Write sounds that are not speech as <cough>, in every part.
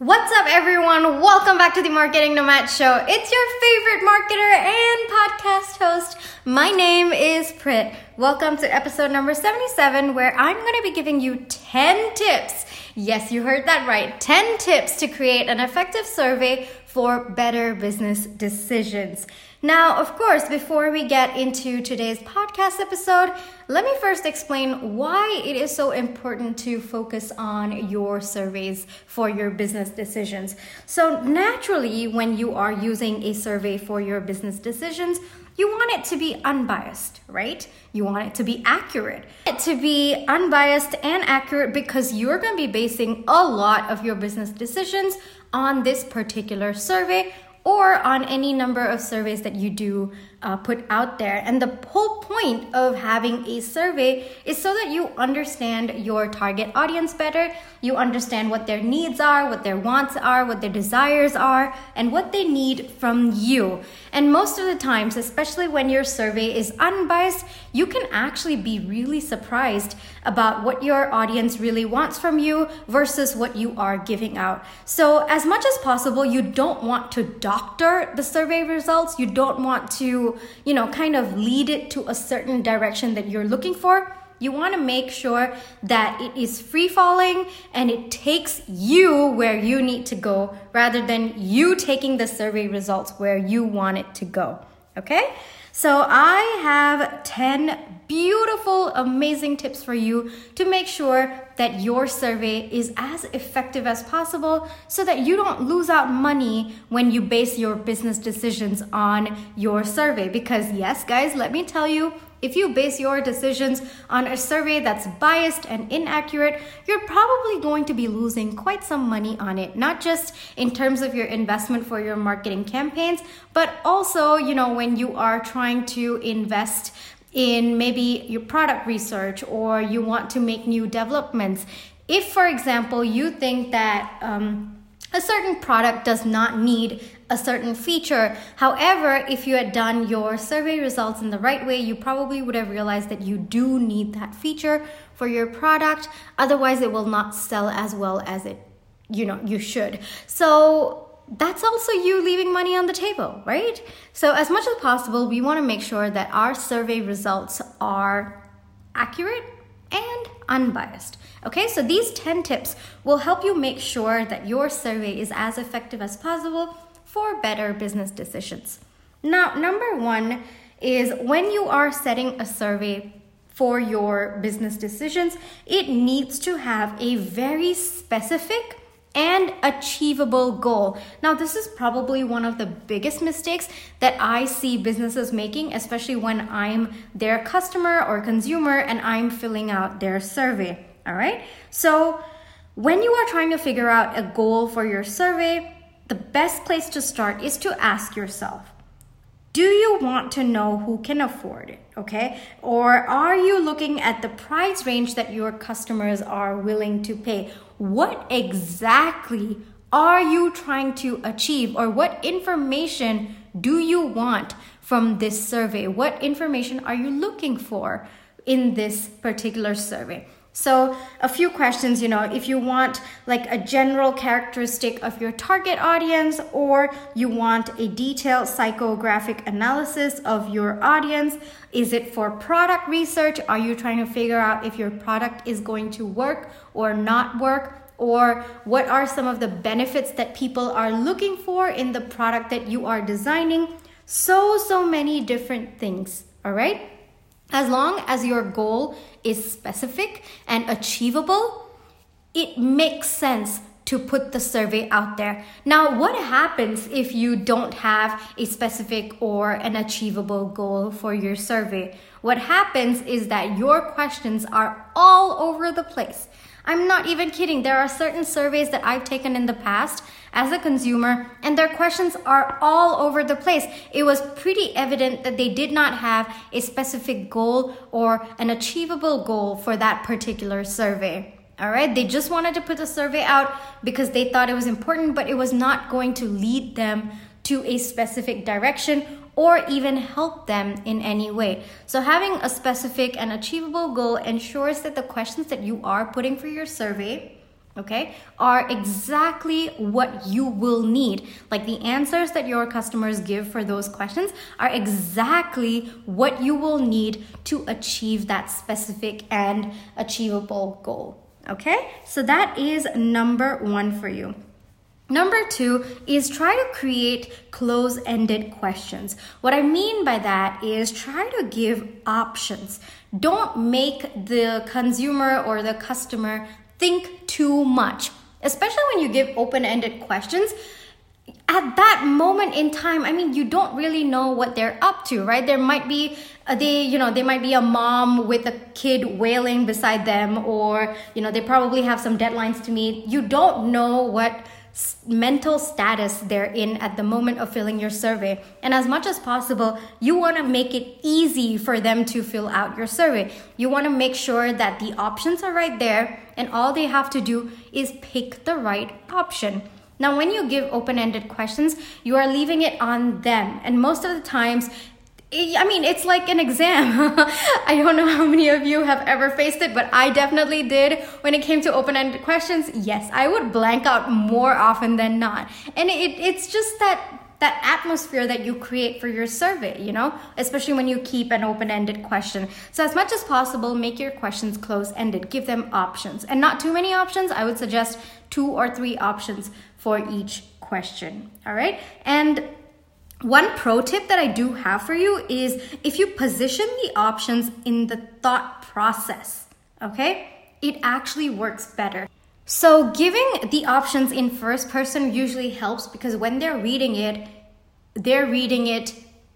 What's up, everyone? Welcome back to the Marketing Nomad Show. It's your favorite marketer and podcast host. My name is Prit. Welcome to episode number 77, where I'm going to be giving you 10 tips. Yes, you heard that right. 10 tips to create an effective survey for better business decisions. Now, of course, before we get into today's podcast episode, let me first explain why it is so important to focus on your surveys for your business decisions. So, naturally, when you are using a survey for your business decisions, you want it to be unbiased, right? You want it to be accurate. It to be unbiased and accurate because you're going to be basing a lot of your business decisions on this particular survey or on any number of surveys that you do uh, put out there. And the whole point of having a survey is so that you understand your target audience better. You understand what their needs are, what their wants are, what their desires are, and what they need from you. And most of the times, especially when your survey is unbiased, you can actually be really surprised about what your audience really wants from you versus what you are giving out. So, as much as possible, you don't want to doctor the survey results. You don't want to you know, kind of lead it to a certain direction that you're looking for. You want to make sure that it is free falling and it takes you where you need to go rather than you taking the survey results where you want it to go. Okay? So I have 10 beautiful, amazing tips for you to make sure that your survey is as effective as possible so that you don't lose out money when you base your business decisions on your survey. Because, yes, guys, let me tell you, if you base your decisions on a survey that's biased and inaccurate, you're probably going to be losing quite some money on it, not just in terms of your investment for your marketing campaigns, but also, you know, when you are trying to invest in maybe your product research or you want to make new developments. If, for example, you think that um, a certain product does not need a certain feature. However, if you had done your survey results in the right way, you probably would have realized that you do need that feature for your product. Otherwise, it will not sell as well as it you know you should. So that's also you leaving money on the table, right? So, as much as possible, we want to make sure that our survey results are accurate and unbiased. Okay, so these 10 tips will help you make sure that your survey is as effective as possible for better business decisions. Now, number one is when you are setting a survey for your business decisions, it needs to have a very specific and achievable goal. Now, this is probably one of the biggest mistakes that I see businesses making, especially when I'm their customer or consumer and I'm filling out their survey. All right. So, when you are trying to figure out a goal for your survey, the best place to start is to ask yourself do you want to know who can afford it? Okay. Or are you looking at the price range that your customers are willing to pay? What exactly are you trying to achieve? Or what information do you want from this survey? What information are you looking for in this particular survey? So, a few questions, you know, if you want like a general characteristic of your target audience, or you want a detailed psychographic analysis of your audience, is it for product research? Are you trying to figure out if your product is going to work or not work? Or what are some of the benefits that people are looking for in the product that you are designing? So, so many different things, all right? As long as your goal is specific and achievable, it makes sense to put the survey out there. Now, what happens if you don't have a specific or an achievable goal for your survey? What happens is that your questions are all over the place. I'm not even kidding. There are certain surveys that I've taken in the past as a consumer, and their questions are all over the place. It was pretty evident that they did not have a specific goal or an achievable goal for that particular survey. All right, they just wanted to put the survey out because they thought it was important, but it was not going to lead them to a specific direction or even help them in any way. So, having a specific and achievable goal ensures that the questions that you are putting for your survey okay, are exactly what you will need. Like the answers that your customers give for those questions are exactly what you will need to achieve that specific and achievable goal. Okay, so that is number one for you. Number two is try to create close ended questions. What I mean by that is try to give options. Don't make the consumer or the customer think too much, especially when you give open ended questions. At that moment in time, I mean, you don't really know what they're up to, right? There might be they, you know, they might be a mom with a kid wailing beside them, or you know, they probably have some deadlines to meet. You don't know what mental status they're in at the moment of filling your survey. And as much as possible, you want to make it easy for them to fill out your survey. You want to make sure that the options are right there and all they have to do is pick the right option. Now, when you give open ended questions, you are leaving it on them. And most of the times, I mean, it's like an exam. <laughs> I don't know how many of you have ever faced it, but I definitely did when it came to open ended questions. Yes, I would blank out more often than not. And it, it's just that that atmosphere that you create for your survey, you know, especially when you keep an open ended question. So, as much as possible, make your questions close ended, give them options and not too many options. I would suggest two or three options for each question. All right. And one pro tip that I do have for you is if you position the options in the thought process, okay, it actually works better. So, giving the options in first person usually helps because when they're reading it, they're reading it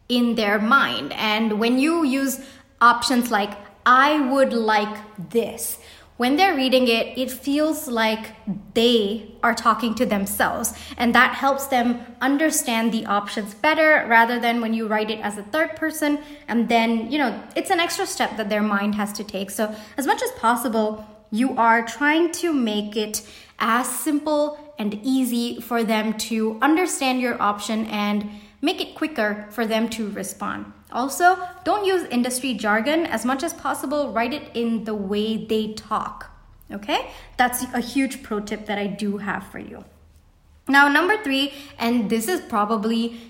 in their mind. And when you use options like, I would like this, when they're reading it, it feels like they are talking to themselves. And that helps them understand the options better rather than when you write it as a third person. And then, you know, it's an extra step that their mind has to take. So, as much as possible, you are trying to make it as simple and easy for them to understand your option and make it quicker for them to respond. Also, don't use industry jargon as much as possible, write it in the way they talk. Okay, that's a huge pro tip that I do have for you. Now, number three, and this is probably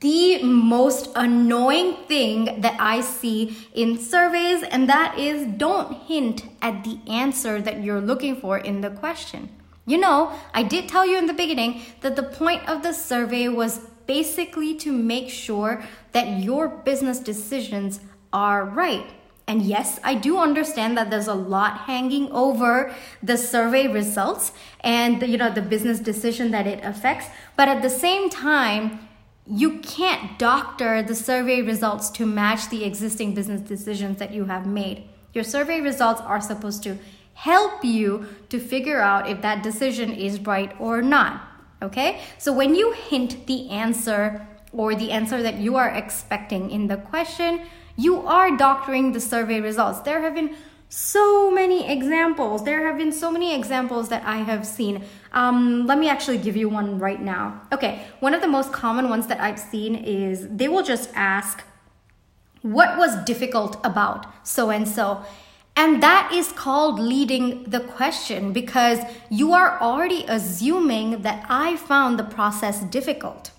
the most annoying thing that I see in surveys, and that is don't hint at the answer that you're looking for in the question. You know, I did tell you in the beginning that the point of the survey was basically to make sure that your business decisions are right. And yes, I do understand that there's a lot hanging over the survey results and the, you know the business decision that it affects, but at the same time, you can't doctor the survey results to match the existing business decisions that you have made. Your survey results are supposed to help you to figure out if that decision is right or not. Okay? So when you hint the answer or the answer that you are expecting in the question, you are doctoring the survey results. There have been so many examples. There have been so many examples that I have seen. Um, let me actually give you one right now. Okay, one of the most common ones that I've seen is they will just ask, What was difficult about so and so? And that is called leading the question because you are already assuming that I found the process difficult.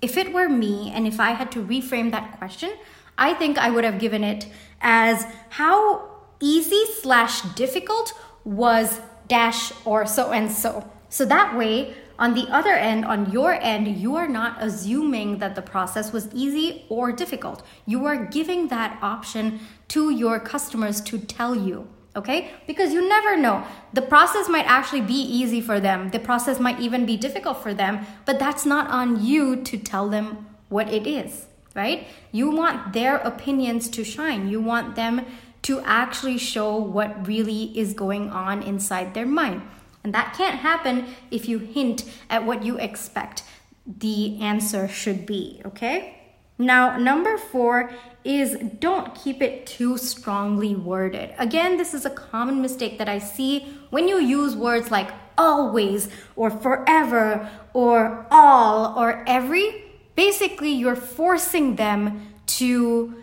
If it were me and if I had to reframe that question, I think I would have given it as how easy slash difficult was dash or so and so. So that way, on the other end, on your end, you are not assuming that the process was easy or difficult. You are giving that option to your customers to tell you okay? Because you never know. The process might actually be easy for them, the process might even be difficult for them, but that's not on you to tell them what it is, right? You want their opinions to shine, you want them to actually show what really is going on inside their mind. And that can't happen if you hint at what you expect the answer should be, okay? Now, number four is don't keep it too strongly worded. Again, this is a common mistake that I see when you use words like always or forever or all or every. Basically, you're forcing them to,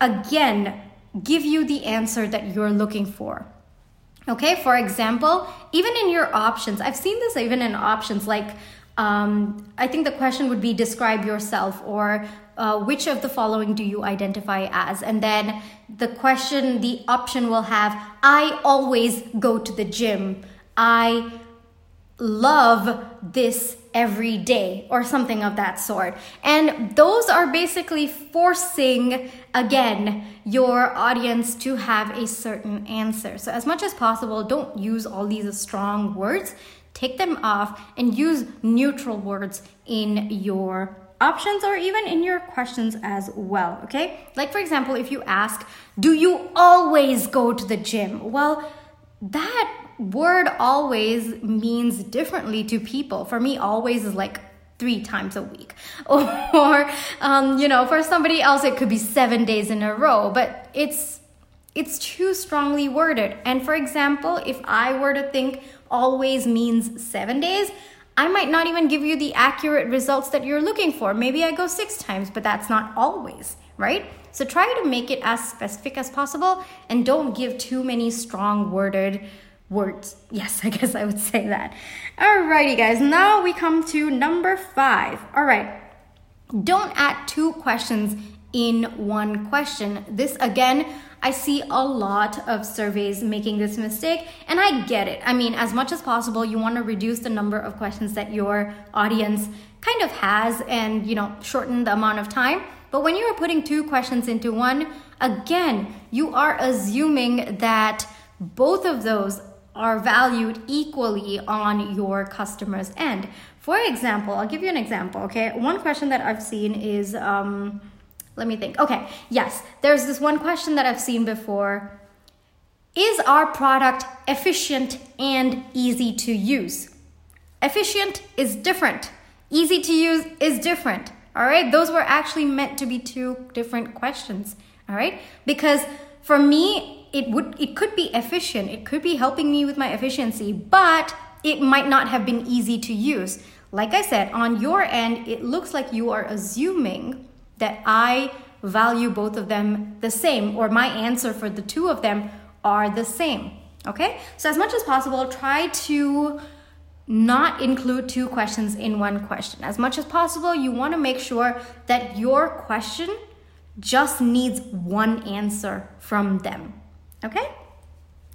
again, give you the answer that you're looking for. Okay, for example, even in your options, I've seen this even in options like um, I think the question would be describe yourself or uh, which of the following do you identify as? And then the question, the option will have I always go to the gym. I love this every day or something of that sort. And those are basically forcing, again, your audience to have a certain answer. So, as much as possible, don't use all these strong words. Take them off and use neutral words in your options or even in your questions as well. Okay. Like, for example, if you ask, Do you always go to the gym? Well, that word always means differently to people. For me, always is like three times a week. <laughs> Or, um, you know, for somebody else, it could be seven days in a row, but it's, it's too strongly worded. And for example, if I were to think always means seven days, I might not even give you the accurate results that you're looking for. Maybe I go six times, but that's not always, right? So try to make it as specific as possible and don't give too many strong worded words. Yes, <laughs> I guess I would say that. Alrighty, guys, now we come to number five. All right, don't add two questions in one question. This again, I see a lot of surveys making this mistake, and I get it. I mean, as much as possible, you want to reduce the number of questions that your audience kind of has and, you know, shorten the amount of time. But when you are putting two questions into one, again, you are assuming that both of those are valued equally on your customer's end. For example, I'll give you an example, okay? One question that I've seen is um, let me think. Okay, yes, there's this one question that I've seen before. Is our product efficient and easy to use? Efficient is different, easy to use is different. All right, those were actually meant to be two different questions. All right, because for me, it would it could be efficient. It could be helping me with my efficiency but it might not have been easy to use. Like i said on your end it looks like you are assuming that i value both of them the same or my answer for the two of them are the same okay? So as much as possible try to not include two questions in one question. As much as possible you want to make sure that your question just needs one answer from them Okay?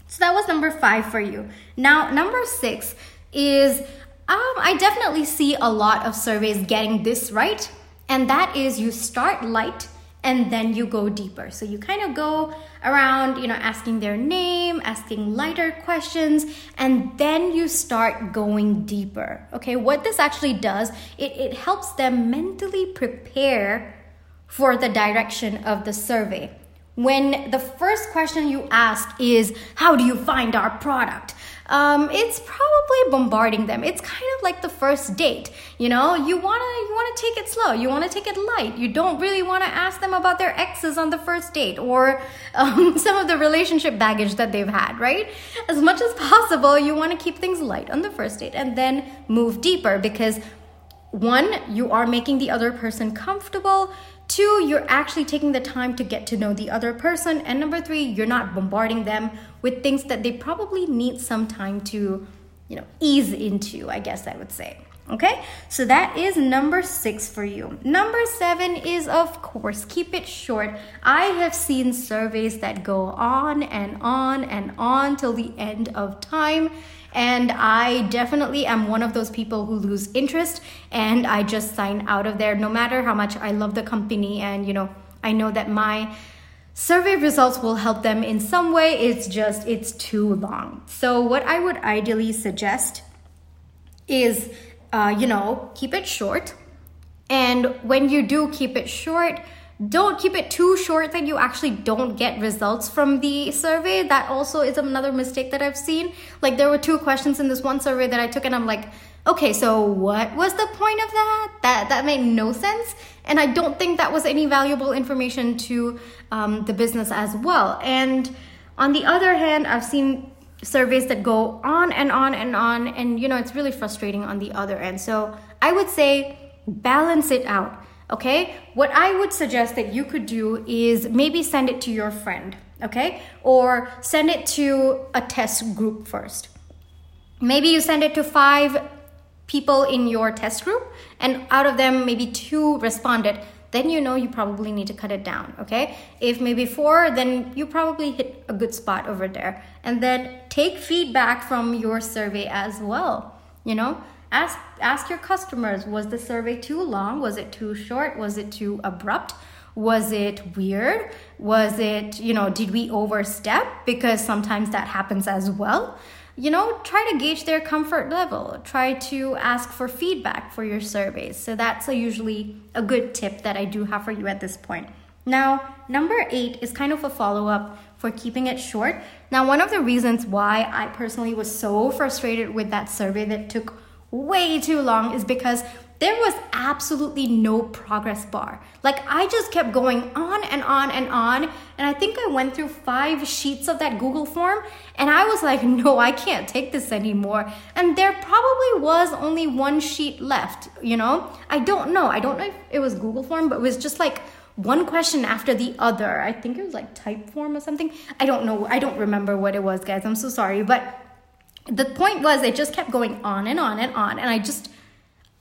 So that was number five for you. Now, number six is um, I definitely see a lot of surveys getting this right, and that is you start light and then you go deeper. So you kind of go around, you know, asking their name, asking lighter questions, and then you start going deeper. Okay, what this actually does, it, it helps them mentally prepare for the direction of the survey when the first question you ask is, How do you find our product? Um, it's probably bombarding them. It's kind of like the first date. You know, you wanna you wanna take it slow. You wanna take it light. You don't really wanna ask them about their exes on the first date or <laughs> um, some of the relationship baggage that they've had. Right? As much as possible, you wanna keep things light on the first date and then move deeper because one, you are making the other person comfortable. Two, you're actually taking the time to get to know the other person. And number three, you're not bombarding them with things that they probably need some time to, you know, ease into, I guess I would say. Okay, so that is number six for you. Number seven is, of course, keep it short. I have seen surveys that go on and on and on till the end of time. And I definitely am one of those people who lose interest and I just sign out of there no matter how much I love the company and, you know, I know that my survey results will help them in some way. It's just, it's too long. So, what I would ideally suggest is uh, you know, keep it short. And when you do keep it short, don't keep it too short that you actually don't get results from the survey. That also is another mistake that I've seen. Like there were two questions in this one survey that I took and I'm like, okay, so what was the point of that? That that made no sense. And I don't think that was any valuable information to um, the business as well. And on the other hand, I've seen surveys that go on and on and on and you know it's really frustrating on the other end so i would say balance it out okay what i would suggest that you could do is maybe send it to your friend okay? Or send it to a test group first. Maybe you send it to five people in your test group, and out of them, maybe two responded. Then you know you probably need to cut it down, okay? If maybe four, then you probably hit a good spot over there. And then take feedback from your survey as well, you know? Ask ask your customers, was the survey too long? Was it too short? Was it too abrupt? Was it weird? Was it, you know, did we overstep? Because sometimes that happens as well. You know, try to gauge their comfort level. Try to ask for feedback for your surveys. So that's a, usually a good tip that I do have for you at this point. Now, number eight is kind of a follow up for keeping it short. Now, one of the reasons why I personally was so frustrated with that survey that took way too long is because there was absolutely no progress bar. Like I just kept going on and on and on. And I think I went through five sheets of that Google form and I was like, no, I can't take this anymore. And there probably was only one sheet left, you know? I don't know. I don't know if it was Google form, but it was just like one question after the other. I think it was like Typeform or something. I don't know. I don't remember what it was, guys. I'm so sorry. But the point was, it just kept going on and on and on. And I just,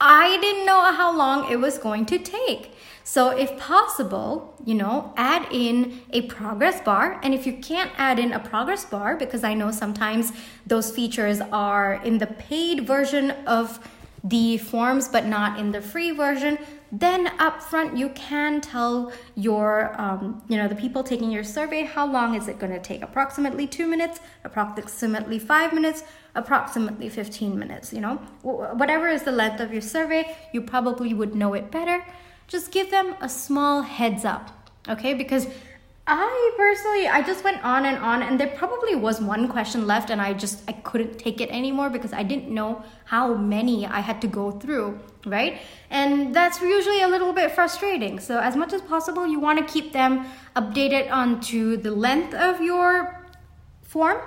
I didn't know how long it was going to take. So, if possible, you know, add in a progress bar. And if you can't add in a progress bar, because I know sometimes those features are in the paid version of the forms but not in the free version, then up front you can tell your um, you know the people taking your survey how long is it going to take? Approximately two minutes approximately five minutes approximately 15 minutes you know? Whatever is the length of your survey you probably would know it better. Just give them a small heads up okay? Because I personally, I just went on and on, and there probably was one question left, and I just I couldn't take it anymore because I didn't know how many I had to go through, right? And that's usually a little bit frustrating. So as much as possible, you want to keep them updated onto the length of your form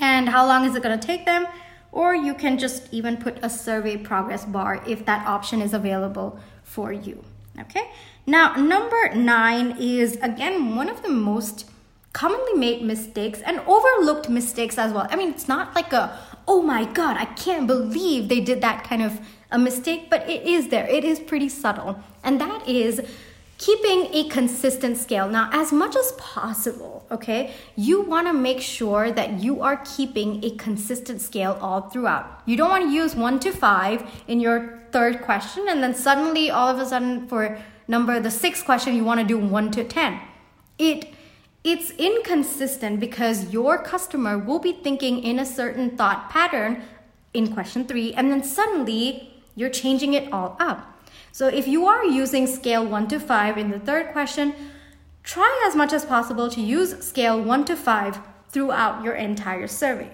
and how long is it going to take them, or you can just even put a survey progress bar if that option is available for you. Okay. Now, number nine is again one of the most commonly made mistakes and overlooked mistakes as well. I mean, it's not like a, oh my God, I can't believe they did that kind of a mistake, but it is there. It is pretty subtle. And that is keeping a consistent scale. Now, as much as possible, okay, you want to make sure that you are keeping a consistent scale all throughout. You don't want to use one to five in your third question and then suddenly all of a sudden for number the sixth question you want to do 1 to 10 it it's inconsistent because your customer will be thinking in a certain thought pattern in question 3 and then suddenly you're changing it all up. So if you are using scale 1 to 5 in the third question try as much as possible to use scale 1 to 5 throughout your entire survey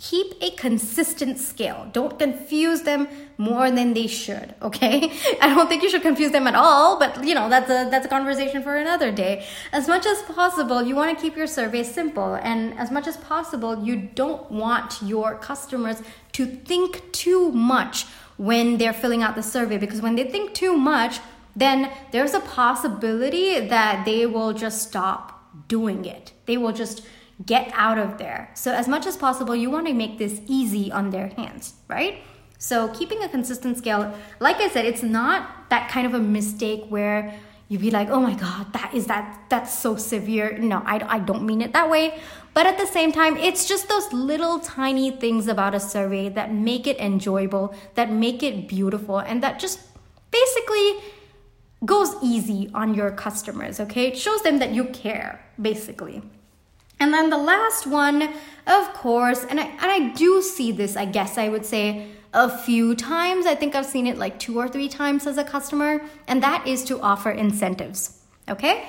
keep a consistent scale. Don't confuse them more than they should, okay? <laughs> I don't think you should confuse them at all, but you know, that's a that's a conversation for another day. As much as possible, you want to keep your survey simple and as much as possible, you don't want your customers to think too much when they're filling out the survey because when they think too much, then there's a possibility that they will just stop doing it. They will just get out of there. So, as much as possible, you want to make this easy on their hands, right? So, keeping a consistent scale, like I said, it's not that kind of a mistake where you'd be like, oh my God, that is that, that's so severe. No, I, I don't mean it that way. But at the same time, it's just those little tiny things about a survey that make it enjoyable, that make it beautiful, and that just basically goes easy on your customers, okay? It shows them that you care, basically. And then the last one, of course, and I, and I do see this, I guess I would say, a few times. I think I've seen it like two or three times as a customer, and that is to offer incentives. Okay?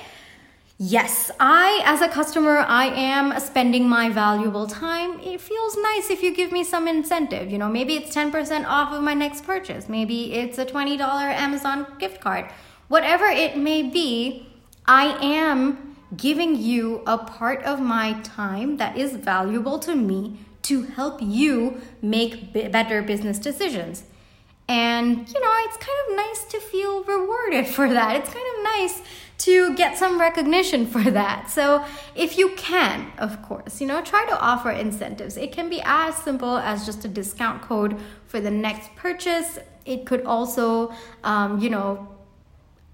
Yes, I, as a customer, I am spending my valuable time. It feels nice if you give me some incentive. You know, maybe it's 10% off of my next purchase. Maybe it's a $20 Amazon gift card. Whatever it may be, I am giving you a part of my time that is valuable to me to help you make better business decisions. And, you know, it's kind of nice to feel rewarded <laughs> for that. It's kind of nice to get some recognition for that. So, if you can, of course, you know, try to offer incentives. It can be as simple as just a discount code for the next purchase. It could also, um, you know,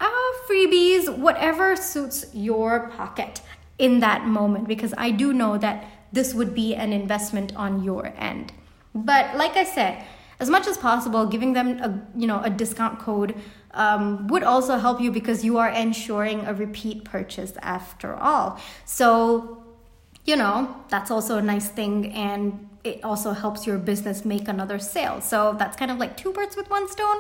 uh, freebies, whatever suits your pocket in that moment, because I do know that this would be an investment on your end. But like I said, as much as possible, giving them a you know a discount code um, would also help you because you are ensuring a repeat purchase after all. So you know that's also a nice thing and it also helps your business make another sale. So that's kind of like two birds with one stone.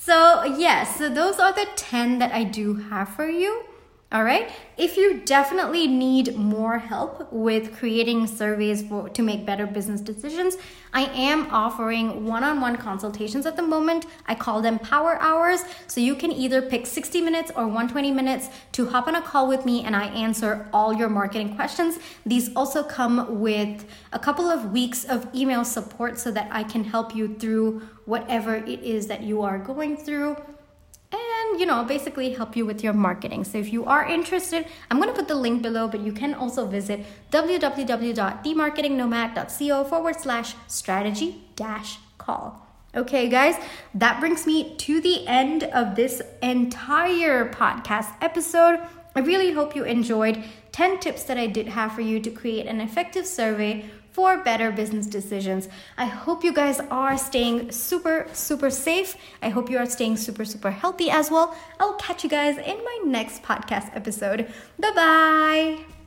So, yes, so those are the 10 that I do have for you. All right. If you definitely need more help with creating surveys for, to make better business decisions, I am offering one on one consultations at the moment. I call them power hours. So you can either pick 60 minutes or 120 minutes to hop on a call with me and I answer all your marketing questions. These also come with a couple of weeks of email support so that I can help you through whatever it is that you are going through you know basically help you with your marketing so if you are interested i'm going to put the link below but you can also visit www.themarketingnomad.co forward slash strategy dash call Okay, guys, that brings me to the end of this entire podcast episode. I really hope you enjoyed 10 tips that I did have for you to create an effective survey for better business decisions. I hope you guys are staying super, super safe. I hope you are staying super, super healthy as well. I'll catch you guys in my next podcast episode. Bye bye.